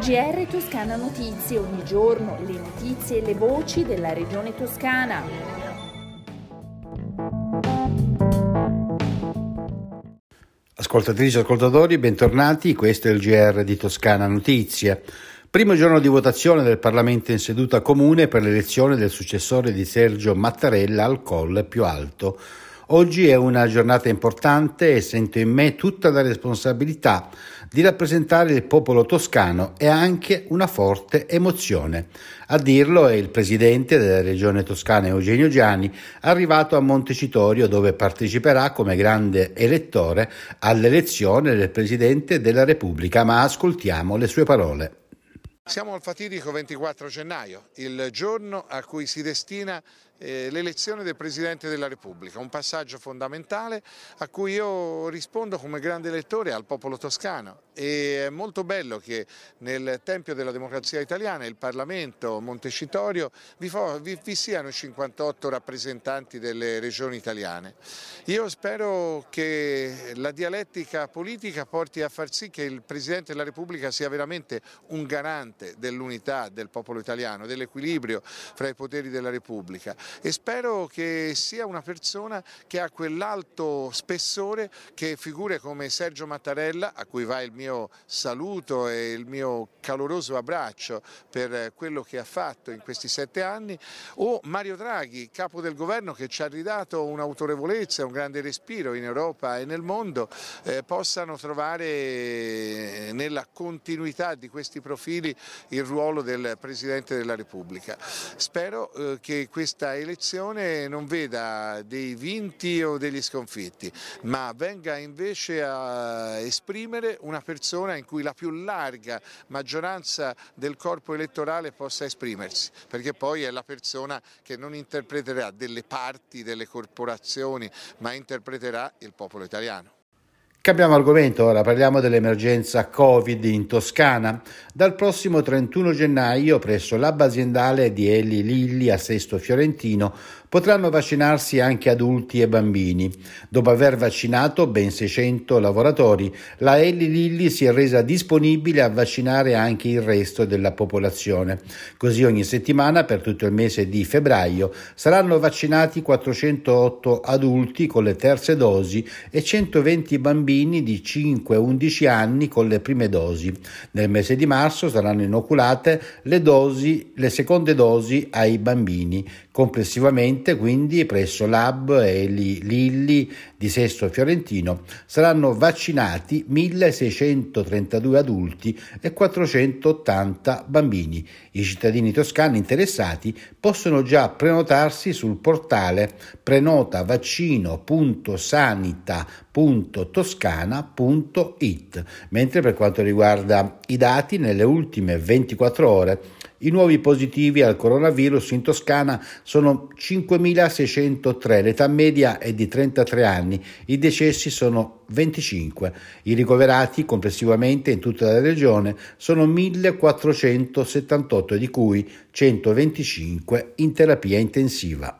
GR Toscana Notizie, ogni giorno le notizie e le voci della regione toscana. Ascoltatrici e ascoltatori, bentornati, questo è il GR di Toscana Notizie. Primo giorno di votazione del Parlamento in seduta comune per l'elezione del successore di Sergio Mattarella al colle più alto. Oggi è una giornata importante e sento in me tutta la responsabilità di rappresentare il popolo toscano e anche una forte emozione. A dirlo è il presidente della regione toscana Eugenio Giani, arrivato a Montecitorio dove parteciperà come grande elettore all'elezione del presidente della Repubblica, ma ascoltiamo le sue parole. Siamo al fatidico 24 gennaio, il giorno a cui si destina l'elezione del Presidente della Repubblica, un passaggio fondamentale a cui io rispondo come grande elettore al popolo toscano e è molto bello che nel Tempio della Democrazia Italiana, il Parlamento Montecitorio, vi, vi, vi siano 58 rappresentanti delle regioni italiane. Io spero che la dialettica politica porti a far sì che il Presidente della Repubblica sia veramente un garante dell'unità del popolo italiano, dell'equilibrio fra i poteri della Repubblica e spero che sia una persona che ha quell'alto spessore che figure come Sergio Mattarella, a cui va il mio saluto e il mio caloroso abbraccio per quello che ha fatto in questi sette anni, o Mario Draghi, capo del governo che ci ha ridato un'autorevolezza, un grande respiro in Europa e nel mondo, eh, possano trovare nella continuità di questi profili il ruolo del Presidente della Repubblica. Spero eh, che questa elezione non veda dei vinti o degli sconfitti, ma venga invece a esprimere una persona in cui la più larga maggioranza del corpo elettorale possa esprimersi, perché poi è la persona che non interpreterà delle parti delle corporazioni, ma interpreterà il popolo italiano. Cambiamo argomento, ora parliamo dell'emergenza Covid in Toscana. Dal prossimo 31 gennaio presso l'ABA aziendale di Eli Lilli a Sesto Fiorentino potranno vaccinarsi anche adulti e bambini. Dopo aver vaccinato ben 600 lavoratori, la Eli Lilli si è resa disponibile a vaccinare anche il resto della popolazione. Così ogni settimana per tutto il mese di febbraio saranno vaccinati 408 adulti con le terze dosi e 120 bambini bambini di 5-11 anni con le prime dosi. Nel mese di marzo saranno inoculate le, dosi, le seconde dosi ai bambini. Complessivamente, quindi, presso l'Hub e Lilli di Sesto Fiorentino saranno vaccinati 1632 adulti e 480 bambini. I cittadini toscani interessati possono già prenotarsi sul portale prenotavaccino.sanita.toscana toscana.it, mentre per quanto riguarda i dati, nelle ultime 24 ore i nuovi positivi al coronavirus in Toscana sono 5.603, l'età media è di 33 anni, i decessi sono 25, i ricoverati complessivamente in tutta la regione sono 1.478, di cui 125 in terapia intensiva.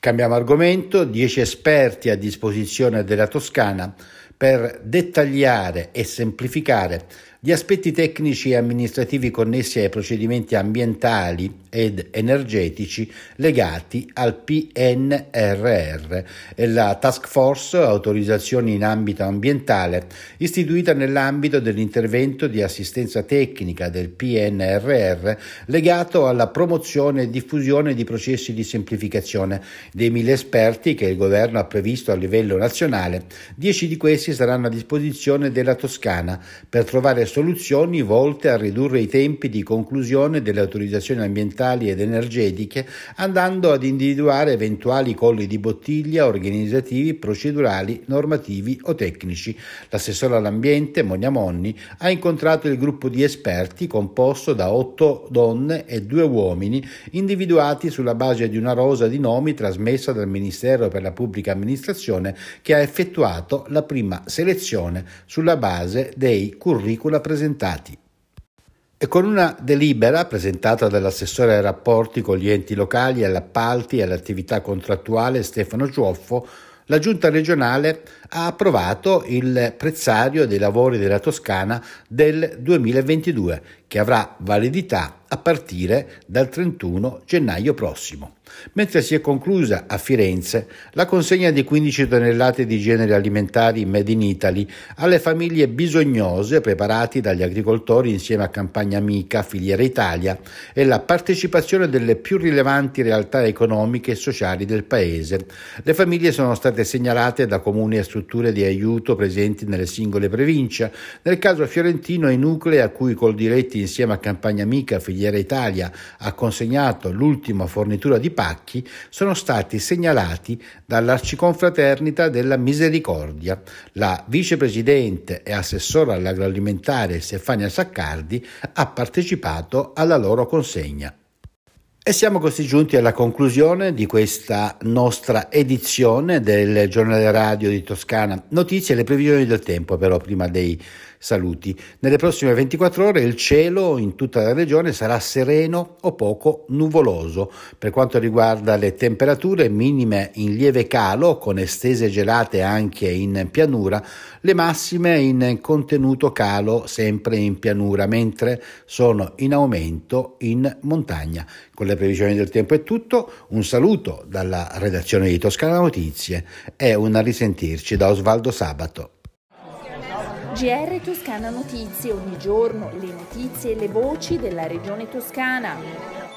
Cambiamo argomento, 10 esperti a disposizione della Toscana per dettagliare e semplificare gli aspetti tecnici e amministrativi connessi ai procedimenti ambientali ed energetici legati al PNRR e la Task Force Autorizzazioni in ambito ambientale, istituita nell'ambito dell'intervento di assistenza tecnica del PNRR legato alla promozione e diffusione di processi di semplificazione dei mille esperti che il governo ha previsto a livello nazionale. Dieci di questi saranno a disposizione della Toscana per trovare soluzioni volte a ridurre i tempi di conclusione delle autorizzazioni ambientali ed energetiche, andando ad individuare eventuali colli di bottiglia organizzativi, procedurali, normativi o tecnici. L'assessore all'ambiente, Monia Monni, ha incontrato il gruppo di esperti composto da otto donne e due uomini, individuati sulla base di una rosa di nomi trasmessa dal Ministero per la Pubblica Amministrazione che ha effettuato la prima selezione sulla base dei curricula presentati. E con una delibera presentata dall'assessore ai rapporti con gli enti locali, agli appalti e all'attività contrattuale Stefano Ciuoffo, la giunta regionale ha approvato il prezzario dei lavori della Toscana del 2022, che avrà validità a partire dal 31 gennaio prossimo. Mentre si è conclusa a Firenze la consegna di 15 tonnellate di generi alimentari made in Italy alle famiglie bisognose preparati dagli agricoltori insieme a Campagna Amica, Filiera Italia e la partecipazione delle più rilevanti realtà economiche e sociali del paese. Le famiglie sono state segnalate da comuni e strutture di aiuto presenti nelle singole province. Nel caso fiorentino i nuclei a cui Coldiretti insieme a Campagna Amica, Filiera Italia ha consegnato l'ultima fornitura di pacchi sono stati segnalati dall'Arciconfraternita della Misericordia. La vicepresidente e assessora all'agroalimentare Stefania Saccardi ha partecipato alla loro consegna. E siamo così giunti alla conclusione di questa nostra edizione del giornale radio di Toscana. Notizie e le previsioni del tempo però prima dei saluti. Nelle prossime 24 ore il cielo in tutta la regione sarà sereno o poco nuvoloso. Per quanto riguarda le temperature minime in lieve calo con estese gelate anche in pianura, le massime in contenuto calo sempre in pianura, mentre sono in aumento in montagna. Con le previsioni del tempo è tutto, un saluto dalla redazione di Toscana Notizie e un risentirci da Osvaldo Sabato. GR Toscana Notizie, ogni giorno le notizie e le voci della regione toscana.